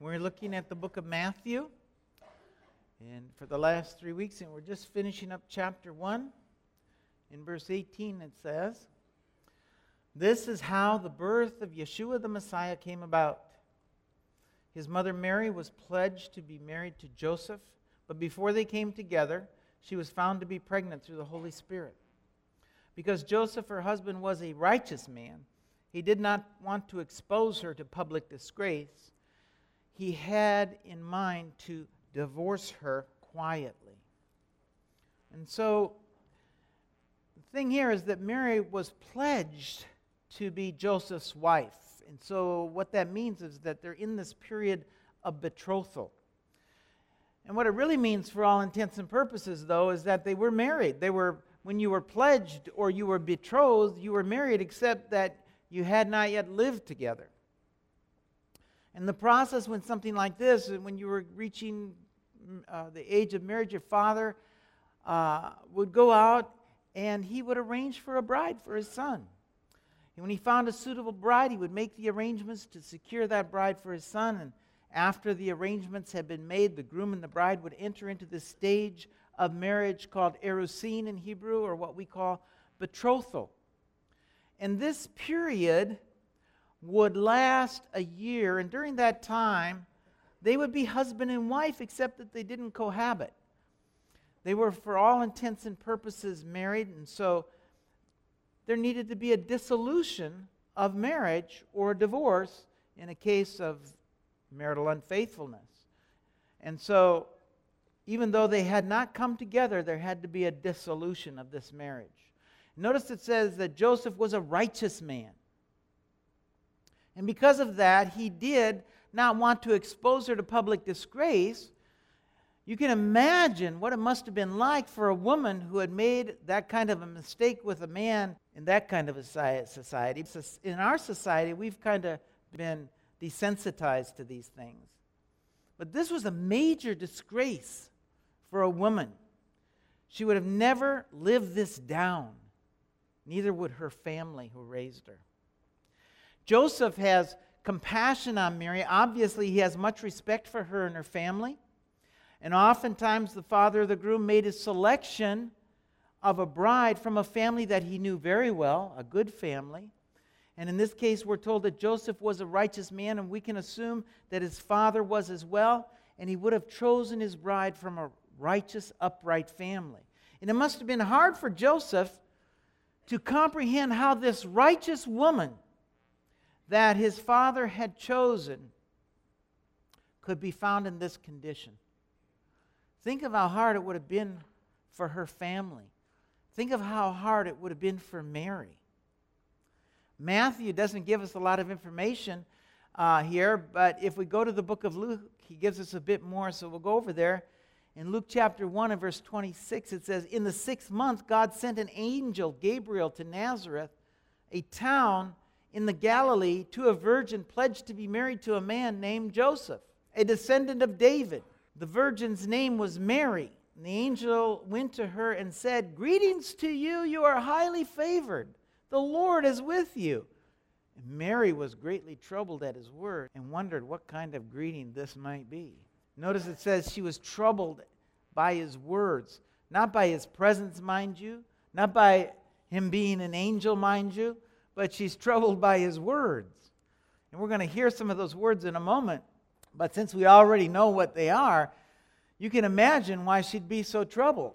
We're looking at the book of Matthew. And for the last three weeks, and we're just finishing up chapter 1. In verse 18, it says, This is how the birth of Yeshua the Messiah came about. His mother Mary was pledged to be married to Joseph, but before they came together, she was found to be pregnant through the Holy Spirit. Because Joseph, her husband, was a righteous man, he did not want to expose her to public disgrace. He had in mind to divorce her quietly. And so the thing here is that Mary was pledged to be Joseph's wife. And so what that means is that they're in this period of betrothal. And what it really means for all intents and purposes though is that they were married. They were when you were pledged or you were betrothed, you were married except that you had not yet lived together. And the process when something like this, when you were reaching mm, uh, the age of marriage, your father uh, would go out and he would arrange for a bride for his son. And when he found a suitable bride, he would make the arrangements to secure that bride for his son. And after the arrangements had been made, the groom and the bride would enter into the stage of marriage called erusin in Hebrew, or what we call betrothal. And this period would last a year, and during that time, they would be husband and wife, except that they didn't cohabit. They were, for all intents and purposes, married, and so there needed to be a dissolution of marriage or a divorce in a case of marital unfaithfulness. And so, even though they had not come together, there had to be a dissolution of this marriage. Notice it says that Joseph was a righteous man. And because of that, he did not want to expose her to public disgrace. You can imagine what it must have been like for a woman who had made that kind of a mistake with a man in that kind of a society. In our society, we've kind of been desensitized to these things. But this was a major disgrace for a woman. She would have never lived this down. Neither would her family who raised her. Joseph has compassion on Mary. Obviously, he has much respect for her and her family. And oftentimes, the father of the groom made his selection of a bride from a family that he knew very well, a good family. And in this case, we're told that Joseph was a righteous man, and we can assume that his father was as well, and he would have chosen his bride from a righteous, upright family. And it must have been hard for Joseph to comprehend how this righteous woman that his father had chosen could be found in this condition. Think of how hard it would have been for her family. Think of how hard it would have been for Mary. Matthew doesn't give us a lot of information uh, here, but if we go to the book of Luke, he gives us a bit more, so we'll go over there. In Luke chapter 1 and verse 26, it says, In the sixth month, God sent an angel, Gabriel, to Nazareth, a town in the Galilee, to a virgin pledged to be married to a man named Joseph, a descendant of David. The virgin's name was Mary. And the angel went to her and said, Greetings to you, you are highly favored. The Lord is with you. And Mary was greatly troubled at his word and wondered what kind of greeting this might be. Notice it says she was troubled by his words, not by his presence, mind you, not by him being an angel, mind you, but she's troubled by his words. And we're going to hear some of those words in a moment. But since we already know what they are, you can imagine why she'd be so troubled.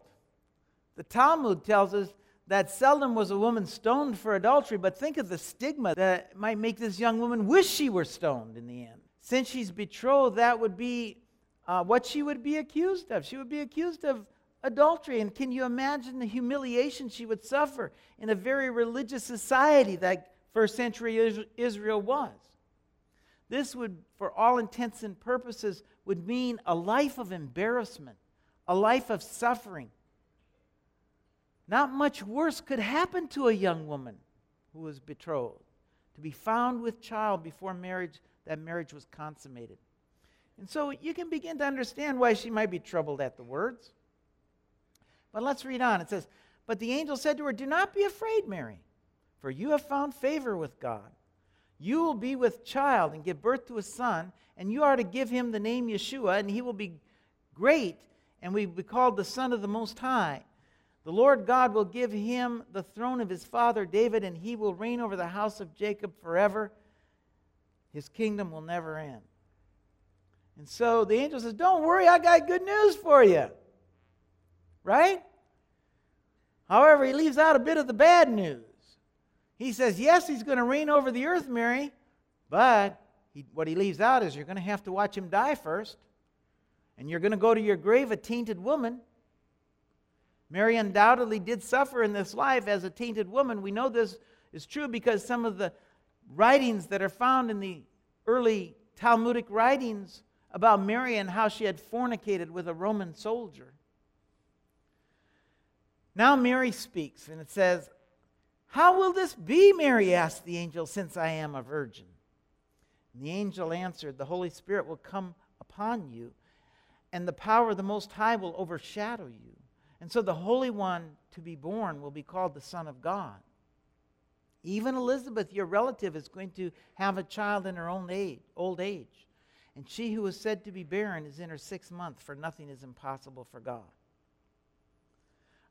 The Talmud tells us that seldom was a woman stoned for adultery, but think of the stigma that might make this young woman wish she were stoned in the end. Since she's betrothed, that would be uh, what she would be accused of. She would be accused of adultery. And can you imagine the humiliation she would suffer in a very religious society that first century Israel was? This would, for all intents and purposes, would mean a life of embarrassment, a life of suffering. Not much worse could happen to a young woman who was betrothed to be found with child before marriage that marriage was consummated. And so you can begin to understand why she might be troubled at the words. But let's read on. It says, But the angel said to her, Do not be afraid, Mary, for you have found favor with God. You will be with child and give birth to a son, and you are to give him the name Yeshua, and he will be great, and will be called the Son of the Most High. The Lord God will give him the throne of his father David, and he will reign over the house of Jacob forever. His kingdom will never end. And so the angel says, Don't worry, I got good news for you. Right? However, he leaves out a bit of the bad news. He says, Yes, he's going to reign over the earth, Mary, but he, what he leaves out is you're going to have to watch him die first, and you're going to go to your grave a tainted woman. Mary undoubtedly did suffer in this life as a tainted woman. We know this is true because some of the writings that are found in the early Talmudic writings about Mary and how she had fornicated with a Roman soldier. Now Mary speaks, and it says, How will this be, Mary asked the angel, since I am a virgin? And the angel answered, The Holy Spirit will come upon you, and the power of the Most High will overshadow you. And so the Holy One to be born will be called the Son of God. Even Elizabeth, your relative, is going to have a child in her own age, old age. And she who was said to be barren is in her sixth month, for nothing is impossible for God.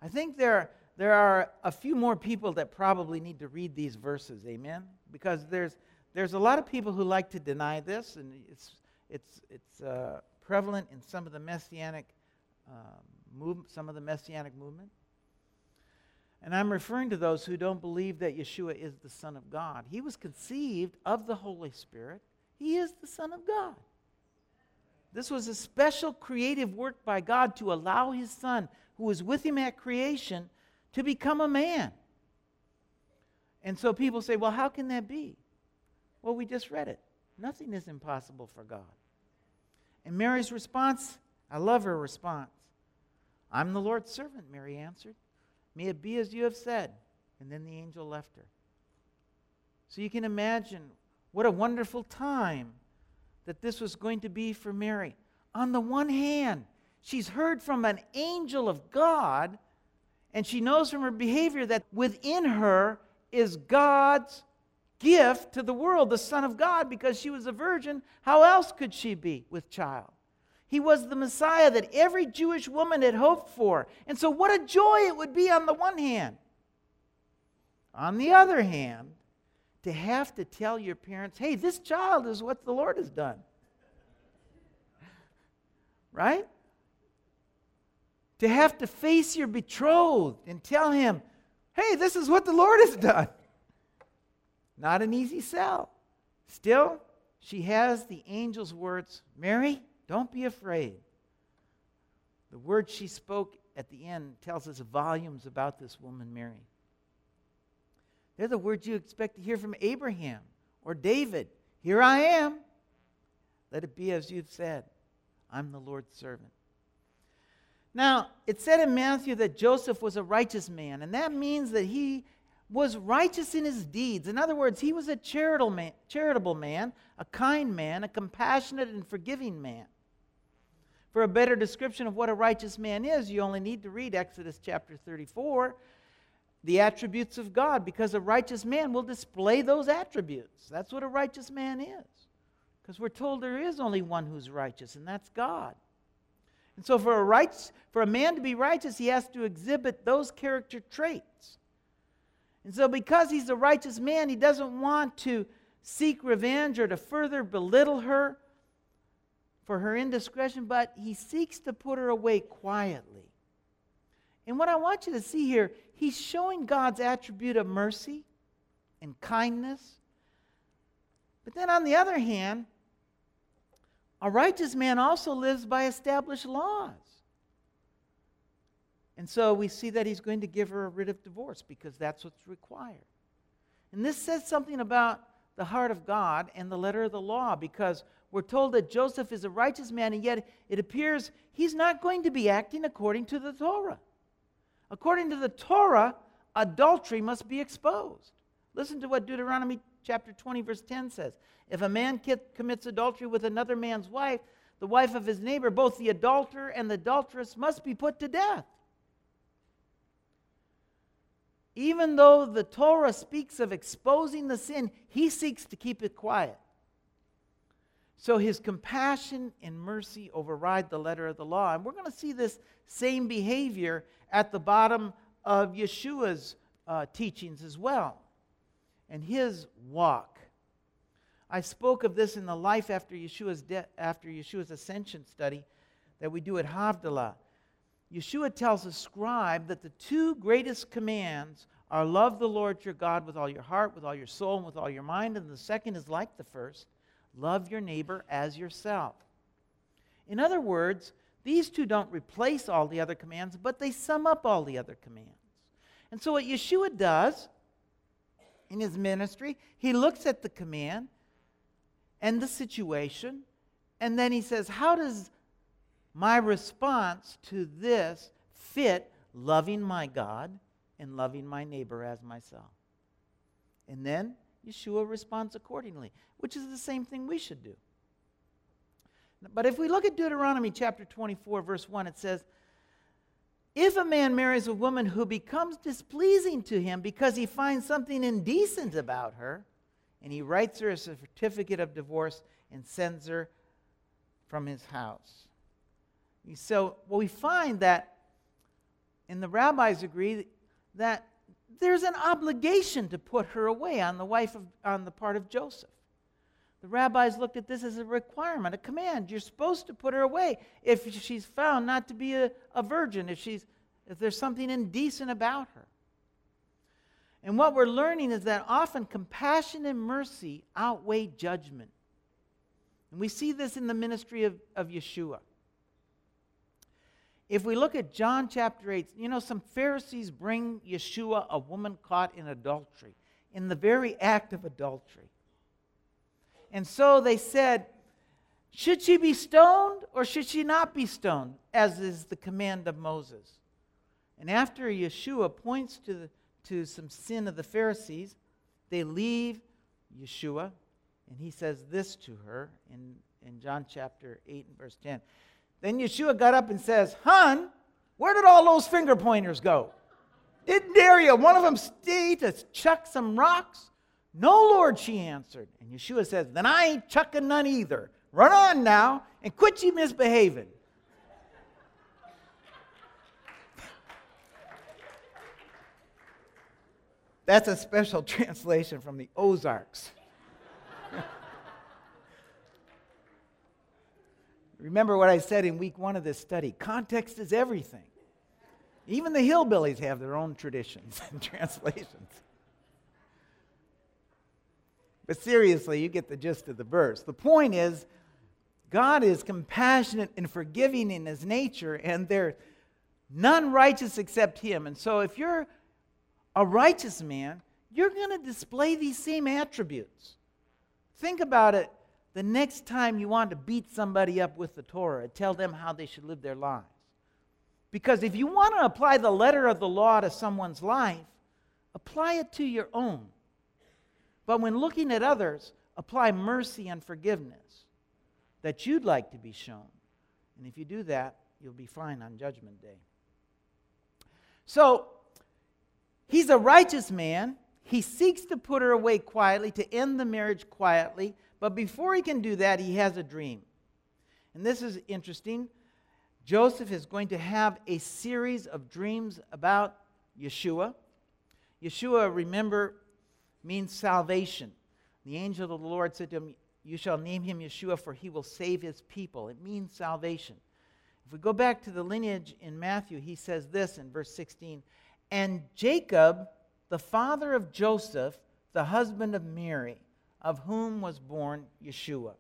I think there, there are a few more people that probably need to read these verses, amen? Because there's, there's a lot of people who like to deny this, and it's, it's, it's uh, prevalent in some of the messianic um, move, some of the messianic movement. And I'm referring to those who don't believe that Yeshua is the Son of God. He was conceived of the Holy Spirit, He is the Son of God. This was a special creative work by God to allow His Son, who was with Him at creation, to become a man. And so people say, well, how can that be? Well, we just read it. Nothing is impossible for God. And Mary's response, I love her response. I'm the Lord's servant, Mary answered. May it be as you have said. And then the angel left her. So you can imagine what a wonderful time that this was going to be for Mary. On the one hand, she's heard from an angel of God, and she knows from her behavior that within her is God's gift to the world, the Son of God, because she was a virgin. How else could she be with child? He was the Messiah that every Jewish woman had hoped for. And so, what a joy it would be on the one hand. On the other hand, to have to tell your parents, hey, this child is what the Lord has done. Right? To have to face your betrothed and tell him, hey, this is what the Lord has done. Not an easy sell. Still, she has the angel's words Mary, don't be afraid. The word she spoke at the end tells us volumes about this woman, Mary. They're the words you expect to hear from Abraham or David. Here I am. Let it be as you've said. I'm the Lord's servant. Now, it said in Matthew that Joseph was a righteous man, and that means that he was righteous in his deeds. In other words, he was a charitable man, charitable man, a kind man, a compassionate and forgiving man. For a better description of what a righteous man is, you only need to read Exodus chapter 34, the attributes of God, because a righteous man will display those attributes. That's what a righteous man is. Because we're told there is only one who's righteous, and that's God. And so for a, for a man to be righteous, he has to exhibit those character traits. And so because he's a righteous man, he doesn't want to seek revenge or to further belittle her for her indiscretion, but he seeks to put her away quietly. And what I want you to see here, he's showing God's attribute of mercy and kindness. But then on the other hand, a righteous man also lives by established laws. And so we see that he's going to give her a writ of divorce because that's what's required. And this says something about the heart of God and the letter of the law because we're told that Joseph is a righteous man, and yet it appears he's not going to be acting according to the Torah. According to the Torah, adultery must be exposed. Listen to what Deuteronomy chapter 20, verse 10 says. If a man commits adultery with another man's wife, the wife of his neighbor, both the adulterer and the adulteress must be put to death. even though the Torah speaks of exposing the sin, he seeks to keep it quiet. So his compassion and mercy override the letter of the law. And we're going to see this same behavior at the bottom of Yeshua's uh, teachings as well and his walk. I spoke of this in the life after Yeshua's, de- after Yeshua's ascension study that we do at Havdalah. Yeshua tells a scribe that the two greatest commands are love the Lord your God with all your heart, with all your soul, and with all your mind. And the second is like the first love your neighbor as yourself. In other words, these two don't replace all the other commands, but they sum up all the other commands. And so, what Yeshua does in his ministry, he looks at the command and the situation, and then he says, How does my response to this fit loving my God and loving my neighbor as myself? And then Yeshua responds accordingly, which is the same thing we should do. But if we look at Deuteronomy chapter 24, verse 1, it says, If a man marries a woman who becomes displeasing to him because he finds something indecent about her, and he writes her a certificate of divorce and sends her from his house. So, well, we find that, and the rabbis agree, that there's an obligation to put her away on the wife of, on the part of Joseph. The rabbis looked at this as a requirement, a command. You're supposed to put her away if she's found not to be a, a virgin, if, she's, if there's something indecent about her. And what we're learning is that often compassion and mercy outweigh judgment. And we see this in the ministry of, of Yeshua. If we look at John chapter 8, you know, some Pharisees bring Yeshua a woman caught in adultery, in the very act of adultery. And so they said, Should she be stoned or should she not be stoned, as is the command of Moses? And after Yeshua points to, the, to some sin of the Pharisees, they leave Yeshua, and he says this to her in, in John chapter 8 and verse 10. Then Yeshua got up and says, Hun, where did all those finger pointers go? Didn't Daria, one of them, stay to chuck some rocks? No, Lord, she answered. And Yeshua says, Then I ain't chucking none either. Run on now and quit you misbehaving. That's a special translation from the Ozarks. Remember what I said in week one of this study context is everything. Even the hillbillies have their own traditions and translations. But seriously, you get the gist of the verse. The point is, God is compassionate and forgiving in his nature, and there's none righteous except him. And so, if you're a righteous man, you're going to display these same attributes. Think about it the next time you want to beat somebody up with the Torah, tell them how they should live their lives. Because if you want to apply the letter of the law to someone's life, apply it to your own. But when looking at others, apply mercy and forgiveness that you'd like to be shown. And if you do that, you'll be fine on Judgment Day. So, he's a righteous man. He seeks to put her away quietly, to end the marriage quietly, but before he can do that, he has a dream. And this is interesting. Joseph is going to have a series of dreams about Yeshua. Yeshua, remember, means salvation. The angel of the Lord said to him, You shall name him Yeshua, for he will save his people. It means salvation. If we go back to the lineage in Matthew, he says this in verse 16 And Jacob, the father of Joseph, the husband of Mary, of whom was born Yeshua.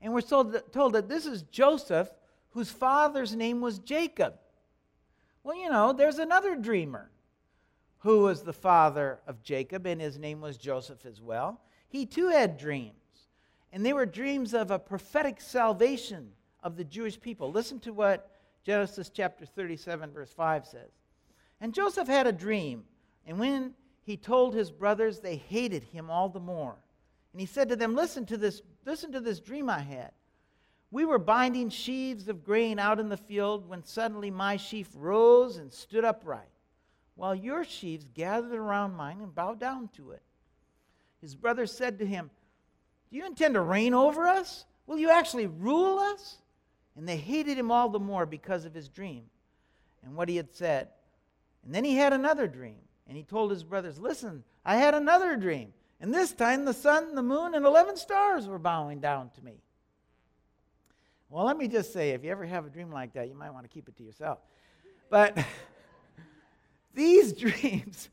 And we're told that this is Joseph, whose father's name was Jacob. Well, you know, there's another dreamer who was the father of Jacob, and his name was Joseph as well. He too had dreams, and they were dreams of a prophetic salvation of the Jewish people. Listen to what Genesis chapter 37, verse 5 says. And Joseph had a dream, and when he told his brothers they hated him all the more. And he said to them, Listen to this, listen to this dream I had. We were binding sheaves of grain out in the field when suddenly my sheaf rose and stood upright. While your sheaves gathered around mine and bowed down to it. His brothers said to him, Do you intend to reign over us? Will you actually rule us? And they hated him all the more because of his dream and what he had said. And then he had another dream, and he told his brothers, Listen, I had another dream. And this time the sun, the moon, and 11 stars were bowing down to me. Well, let me just say if you ever have a dream like that, you might want to keep it to yourself. But these dreams,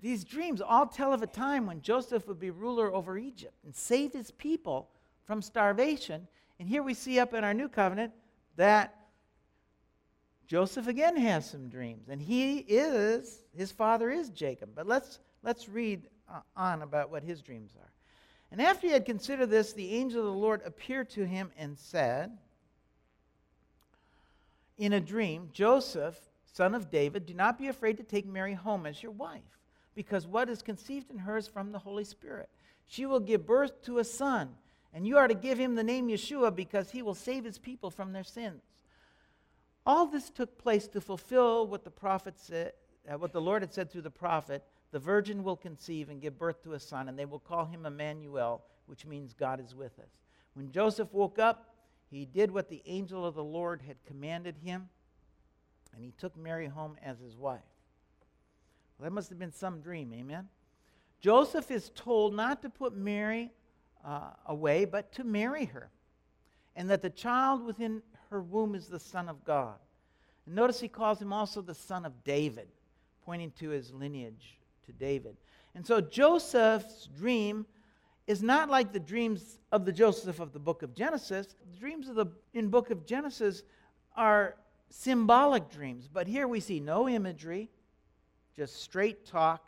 these dreams all tell of a time when Joseph would be ruler over Egypt and save his people from starvation. And here we see up in our new covenant that Joseph again has some dreams, and he is, his father is Jacob. But let's, let's read uh, on about what his dreams are. And after he had considered this, the angel of the Lord appeared to him and said, In a dream, Joseph, son of David, do not be afraid to take Mary home as your wife, because what is conceived in her is from the Holy Spirit. She will give birth to a son, and you are to give him the name Yeshua, because he will save his people from their sins. All this took place to fulfill what the prophet said, uh, what the Lord had said through the prophet the virgin will conceive and give birth to a son, and they will call him Emmanuel, which means God is with us. When Joseph woke up, he did what the angel of the Lord had commanded him, and he took Mary home as his wife. Well, that must have been some dream, amen? Joseph is told not to put Mary uh, away, but to marry her, and that the child within her womb is the Son of God. And notice he calls him also the Son of David, pointing to his lineage to David. And so Joseph's dream is not like the dreams of the Joseph of the book of Genesis. The dreams of the in book of Genesis are symbolic dreams, but here we see no imagery, just straight talk.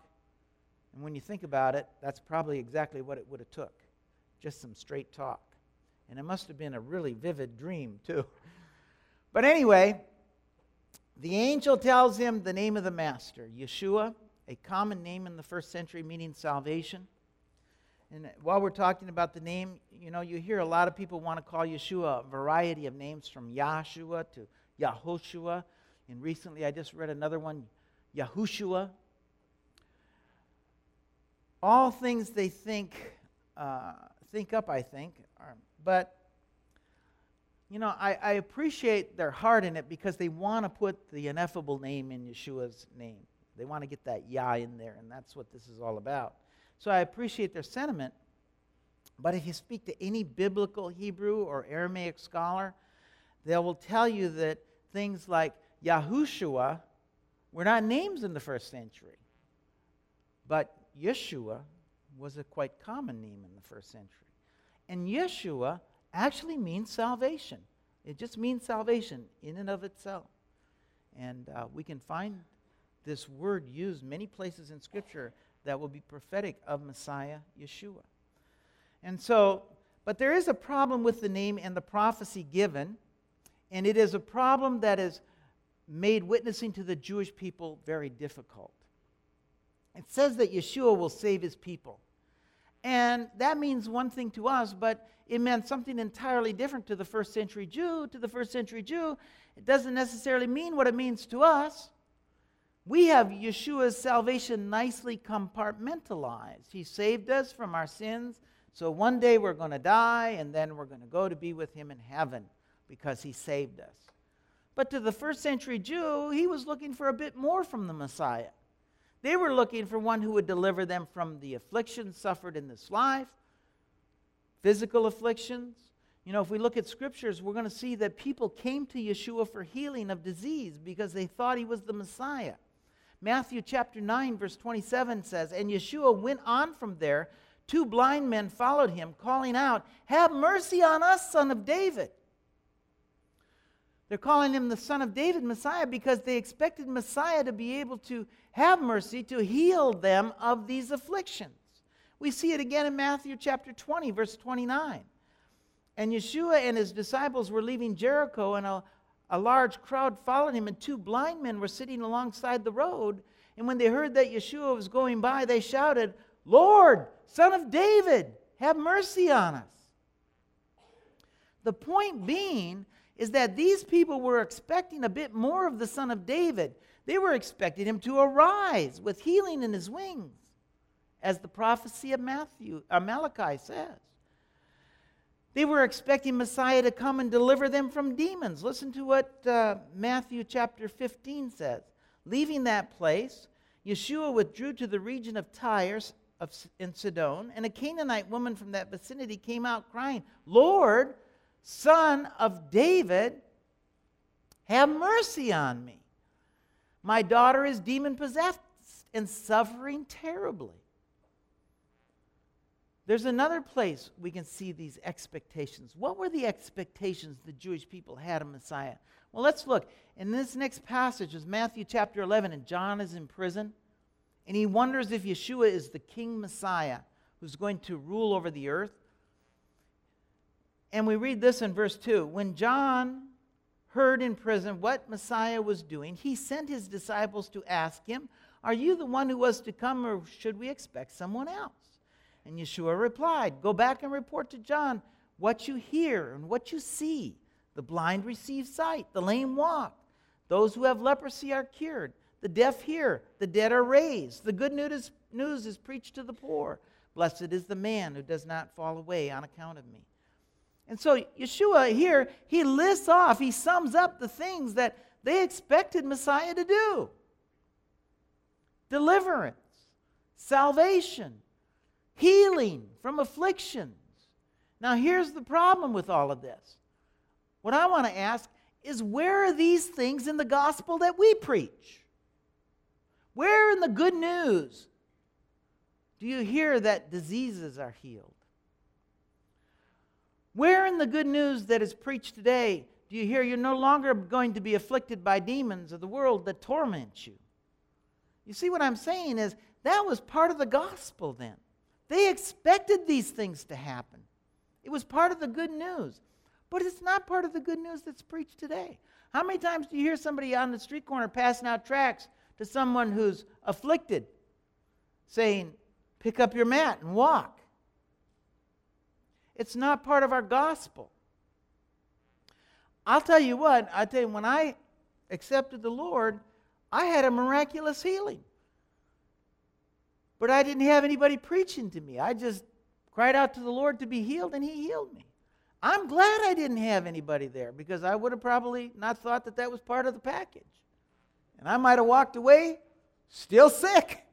And when you think about it, that's probably exactly what it would have took. Just some straight talk. And it must have been a really vivid dream, too. But anyway, the angel tells him the name of the master, Yeshua a common name in the first century meaning salvation. And while we're talking about the name, you know, you hear a lot of people want to call Yeshua a variety of names from Yahshua to Yahoshua. And recently I just read another one, Yahushua. All things they think, uh, think up, I think. But, you know, I, I appreciate their heart in it because they want to put the ineffable name in Yeshua's name. They want to get that Yah in there, and that's what this is all about. So I appreciate their sentiment. But if you speak to any biblical Hebrew or Aramaic scholar, they will tell you that things like Yahushua were not names in the first century. But Yeshua was a quite common name in the first century. And Yeshua actually means salvation. It just means salvation in and of itself. And uh, we can find this word used many places in Scripture that will be prophetic of Messiah Yeshua. And so, but there is a problem with the name and the prophecy given, and it is a problem that has made witnessing to the Jewish people very difficult. It says that Yeshua will save his people. And that means one thing to us, but it meant something entirely different to the first century Jew. To the first century Jew, it doesn't necessarily mean what it means to us we have Yeshua's salvation nicely compartmentalized. He saved us from our sins. So one day we're going to die, and then we're going to go to be with him in heaven because he saved us. But to the first century Jew, he was looking for a bit more from the Messiah. They were looking for one who would deliver them from the afflictions suffered in this life, physical afflictions. You know, if we look at scriptures, we're going to see that people came to Yeshua for healing of disease because they thought he was the Messiah. Matthew chapter 9, verse 27 says, And Yeshua went on from there. Two blind men followed him, calling out, Have mercy on us, son of David. They're calling him the son of David, Messiah, because they expected Messiah to be able to have mercy to heal them of these afflictions. We see it again in Matthew chapter 20, verse 29. And Yeshua and his disciples were leaving Jericho, and a a large crowd followed him, and two blind men were sitting alongside the road. And when they heard that Yeshua was going by, they shouted, Lord, son of David, have mercy on us. The point being is that these people were expecting a bit more of the son of David. They were expecting him to arise with healing in his wings, as the prophecy of Matthew, uh, Malachi says. They were expecting Messiah to come and deliver them from demons. Listen to what uh, Matthew chapter 15 says. Leaving that place, Yeshua withdrew to the region of Tyre of, in Sidon, and a Canaanite woman from that vicinity came out crying, Lord, son of David, have mercy on me. My daughter is demon possessed and suffering terribly. There's another place we can see these expectations. What were the expectations the Jewish people had of Messiah? Well, let's look. In this next passage is Matthew chapter 11, and John is in prison, and he wonders if Yeshua is the King Messiah who's going to rule over the earth. And we read this in verse 2. When John heard in prison what Messiah was doing, he sent his disciples to ask him, Are you the one who was to come, or should we expect someone else? And Yeshua replied, Go back and report to John what you hear and what you see. The blind receive sight, the lame walk, those who have leprosy are cured, the deaf hear, the dead are raised. The good news, news is preached to the poor. Blessed is the man who does not fall away on account of me. And so Yeshua here, he lists off, he sums up the things that they expected Messiah to do deliverance, salvation, healing from afflictions. Now, here's the problem with all of this. What I want to ask is where are these things in the gospel that we preach? Where in the good news do you hear that diseases are healed? Where in the good news that is preached today do you hear you're no longer going to be afflicted by demons of the world that torment you? You see, what I'm saying is that was part of the gospel then. They expected these things to happen. It was part of the good news. But it's not part of the good news that's preached today. How many times do you hear somebody on the street corner passing out tracts to someone who's afflicted, saying, Pick up your mat and walk? It's not part of our gospel. I'll tell you what, I tell you, when I accepted the Lord, I had a miraculous healing. But I didn't have anybody preaching to me. I just cried out to the Lord to be healed, and He healed me. I'm glad I didn't have anybody there because I would have probably not thought that that was part of the package. And I might have walked away still sick.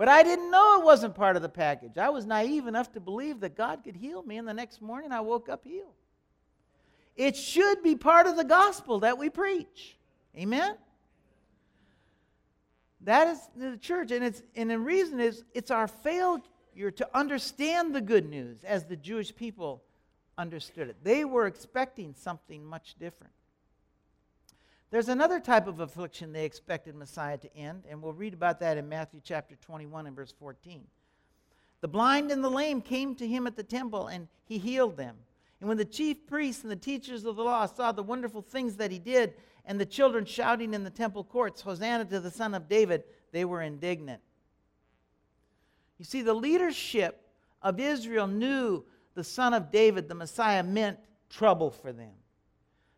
But I didn't know it wasn't part of the package. I was naive enough to believe that God could heal me, and the next morning I woke up healed. It should be part of the gospel that we preach. Amen? That is the church. And, it's, and the reason is it's our failure to understand the good news as the Jewish people understood it. They were expecting something much different. There's another type of affliction they expected Messiah to end, and we'll read about that in Matthew chapter 21 and verse 14. The blind and the lame came to him at the temple, and he healed them. And when the chief priests and the teachers of the law saw the wonderful things that he did, and the children shouting in the temple courts, Hosanna to the Son of David, they were indignant. You see, the leadership of Israel knew the Son of David, the Messiah, meant trouble for them.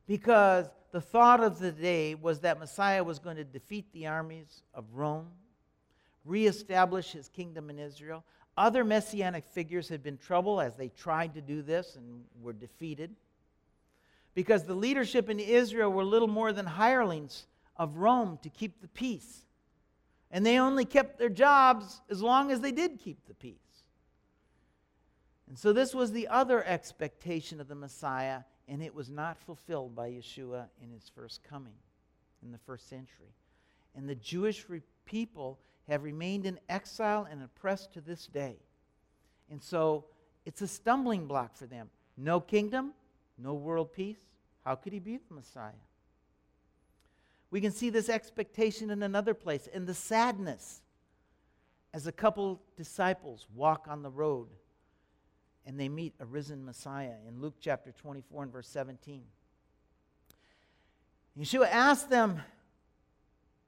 Because the thought of the day was that Messiah was going to defeat the armies of Rome, reestablish his kingdom in Israel. Other messianic figures had been trouble as they tried to do this and were defeated. Because the leadership in Israel were little more than hirelings of Rome to keep the peace. And they only kept their jobs as long as they did keep the peace. And so this was the other expectation of the Messiah, and it was not fulfilled by Yeshua in his first coming in the first century. And the Jewish re- people have remained in exile and oppressed to this day. And so it's a stumbling block for them. No kingdom, no world peace. How could he be the Messiah? We can see this expectation in another place, in the sadness as a couple disciples walk on the road and they meet a risen Messiah in Luke chapter 24 and verse 17. Yeshua asked them,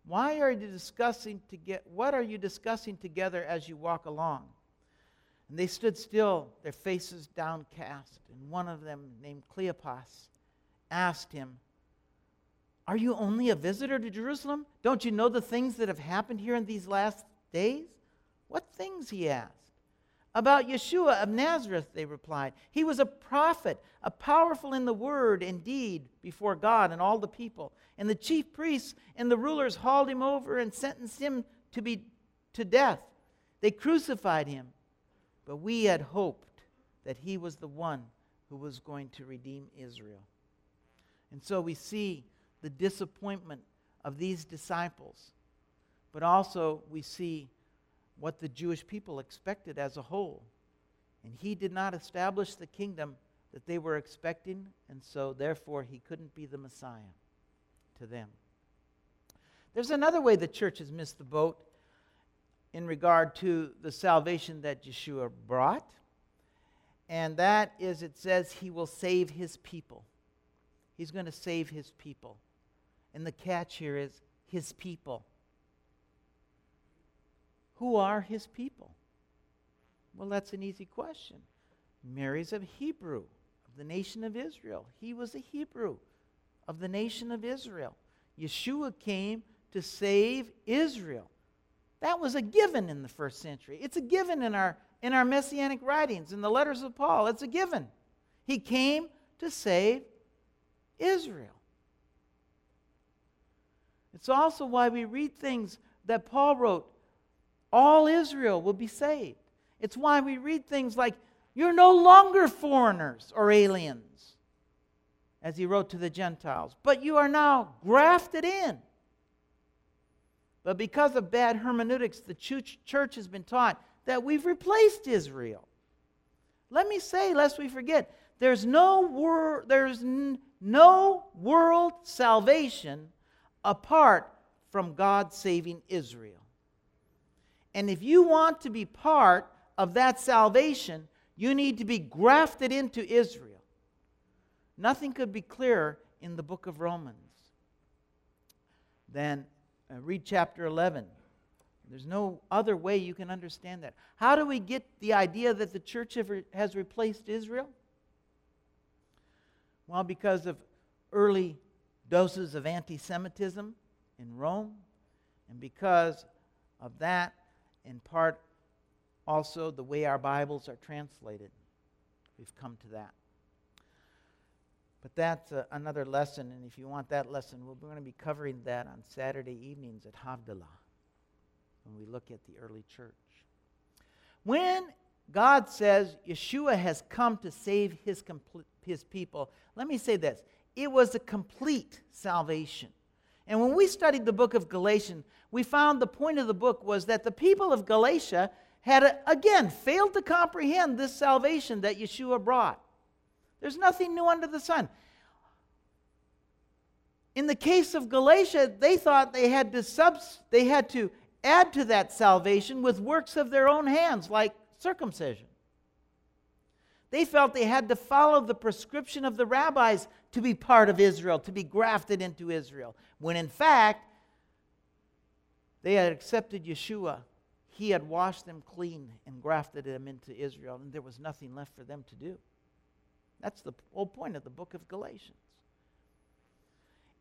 Why are you discussing to get what are you discussing together as you walk along? And they stood still, their faces downcast, and one of them, named Cleopas, asked him, Are you only a visitor to Jerusalem? Don't you know the things that have happened here in these last days? What things? He asked. About Yeshua of Nazareth, they replied. He was a prophet, a powerful in the word and deed before God and all the people. And the chief priests and the rulers hauled him over and sentenced him to be to death. They crucified him. But we had hoped that he was the one who was going to redeem Israel. And so we see the disappointment of these disciples, but also we see what the Jewish people expected as a whole. And he did not establish the kingdom that they were expecting, and so therefore he couldn't be the Messiah to them. There's another way the church has missed the boat in regard to the salvation that Yeshua brought, and that is it says he will save his people. He's going to save his people. And the catch here is his people. Who are his people? Well, that's an easy question. Mary's a Hebrew of the nation of Israel. He was a Hebrew of the nation of Israel. Yeshua came to save Israel. That was a given in the first century. It's a given in our, in our messianic writings, in the letters of Paul. It's a given. He came to save Israel. It's also why we read things that Paul wrote all Israel will be saved. It's why we read things like, You're no longer foreigners or aliens, as he wrote to the Gentiles, but you are now grafted in. But because of bad hermeneutics, the church has been taught that we've replaced Israel. Let me say, lest we forget, there's no, wor- there's n- no world salvation apart from God saving Israel. And if you want to be part of that salvation, you need to be grafted into Israel. Nothing could be clearer in the book of Romans than uh, read chapter 11. There's no other way you can understand that. How do we get the idea that the church has replaced Israel? Well, because of early doses of anti Semitism in Rome, and because of that, in part also the way our Bibles are translated. We've come to that. But that's uh, another lesson, and if you want that lesson, we're going to be covering that on Saturday evenings at Havdalah when we look at the early church. When God says Yeshua has come to save his, compl- his people, let me say this it was a complete salvation. And when we studied the book of Galatians, we found the point of the book was that the people of Galatia had, uh, again, failed to comprehend this salvation that Yeshua brought. There's nothing new under the sun. In the case of Galatia, they thought they had to, subs- they had to add to that salvation with works of their own hands, like circumcision. They felt they had to follow the prescription of the rabbis to be part of Israel, to be grafted into Israel, when in fact, they had accepted Yeshua. He had washed them clean and grafted them into Israel, and there was nothing left for them to do. That's the whole point of the book of Galatians.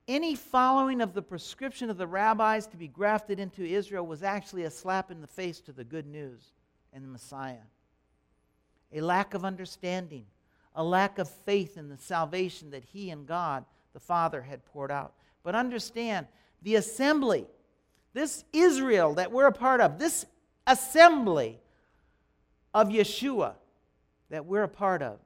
Any following of the prescription of the rabbis to be grafted into Israel was actually a slap in the face to the good news and the Messiah a lack of understanding, a lack of faith in the salvation that he and God, the Father, had poured out. But understand, the assembly, this Israel that we're a part of, this assembly of Yeshua that we're a part of,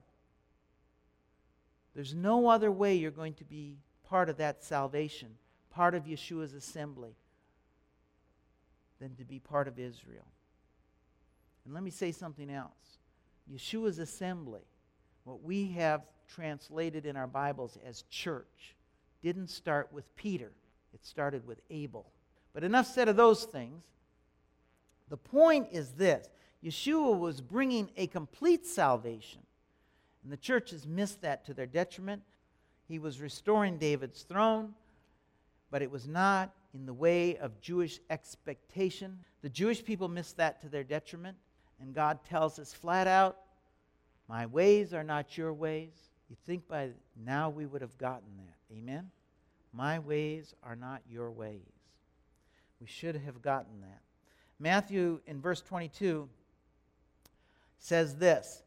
there's no other way you're going to be part of that salvation, part of Yeshua's assembly, than to be part of Israel. And let me say something else. Yeshua's assembly, what we have translated in our Bibles as church, didn't start with Peter, it started with Abel. But enough said of those things. The point is this Yeshua was bringing a complete salvation, and the church has missed that to their detriment. He was restoring David's throne, but it was not in the way of Jewish expectation. The Jewish people missed that to their detriment. And God tells us flat out, My ways are not your ways. You think by now we would have gotten that. Amen? My ways are not your ways. We should have gotten that. Matthew, in verse 22, says this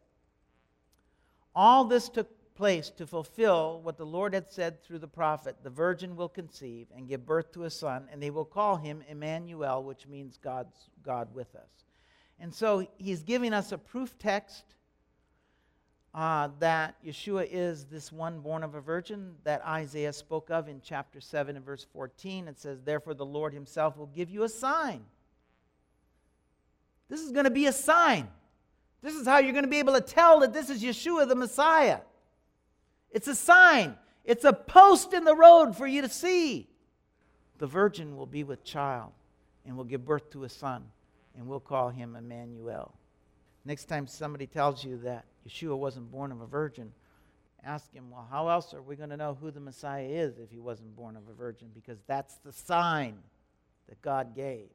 All this took place to fulfill what the Lord had said through the prophet The virgin will conceive and give birth to a son, and they will call him Emmanuel, which means God's, God with us. And so he's giving us a proof text uh, that Yeshua is this one born of a virgin that Isaiah spoke of in chapter 7 and verse 14. It says, Therefore, the Lord himself will give you a sign. This is going to be a sign. This is how you're going to be able to tell that this is Yeshua the Messiah. It's a sign, it's a post in the road for you to see. The virgin will be with child and will give birth to a son, and we'll call him Emmanuel. Next time somebody tells you that Yeshua wasn't born of a virgin, ask him, well, how else are we going to know who the Messiah is if he wasn't born of a virgin? Because that's the sign that God gave.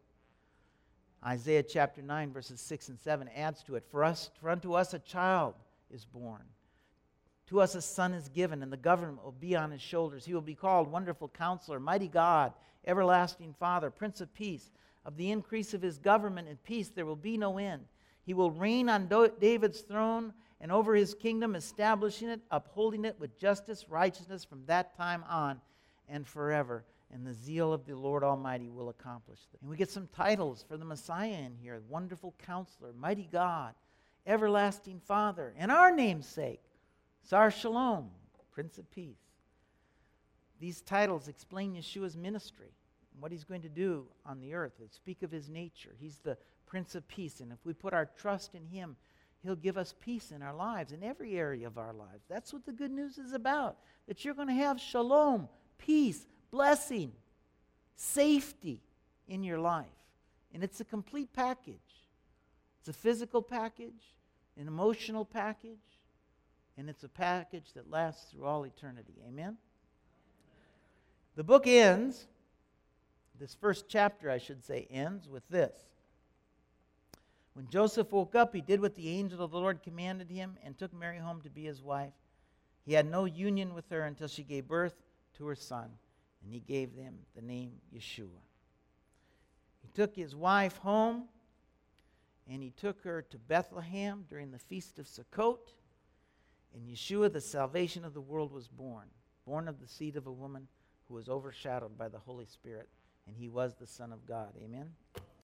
Isaiah chapter 9, verses 6 and 7 adds to it For, us, for unto us a child is born. To us a son is given, and the government will be on his shoulders. He will be called Wonderful Counselor, Mighty God, Everlasting Father, Prince of Peace. Of the increase of his government and peace there will be no end. He will reign on David's throne and over his kingdom, establishing it, upholding it with justice, righteousness from that time on and forever. And the zeal of the Lord Almighty will accomplish it. And we get some titles for the Messiah in here Wonderful Counselor, Mighty God, Everlasting Father, and our namesake, Sar Shalom, Prince of Peace. These titles explain Yeshua's ministry and what he's going to do on the earth. They speak of his nature. He's the Prince of Peace, and if we put our trust in him, He'll give us peace in our lives, in every area of our lives. That's what the good news is about. That you're going to have shalom, peace, blessing, safety in your life. And it's a complete package. It's a physical package, an emotional package, and it's a package that lasts through all eternity. Amen? The book ends, this first chapter, I should say, ends with this. When Joseph woke up, he did what the angel of the Lord commanded him and took Mary home to be his wife. He had no union with her until she gave birth to her son, and he gave them the name Yeshua. He took his wife home, and he took her to Bethlehem during the feast of Sukkot. And Yeshua, the salvation of the world, was born, born of the seed of a woman who was overshadowed by the Holy Spirit, and he was the Son of God. Amen.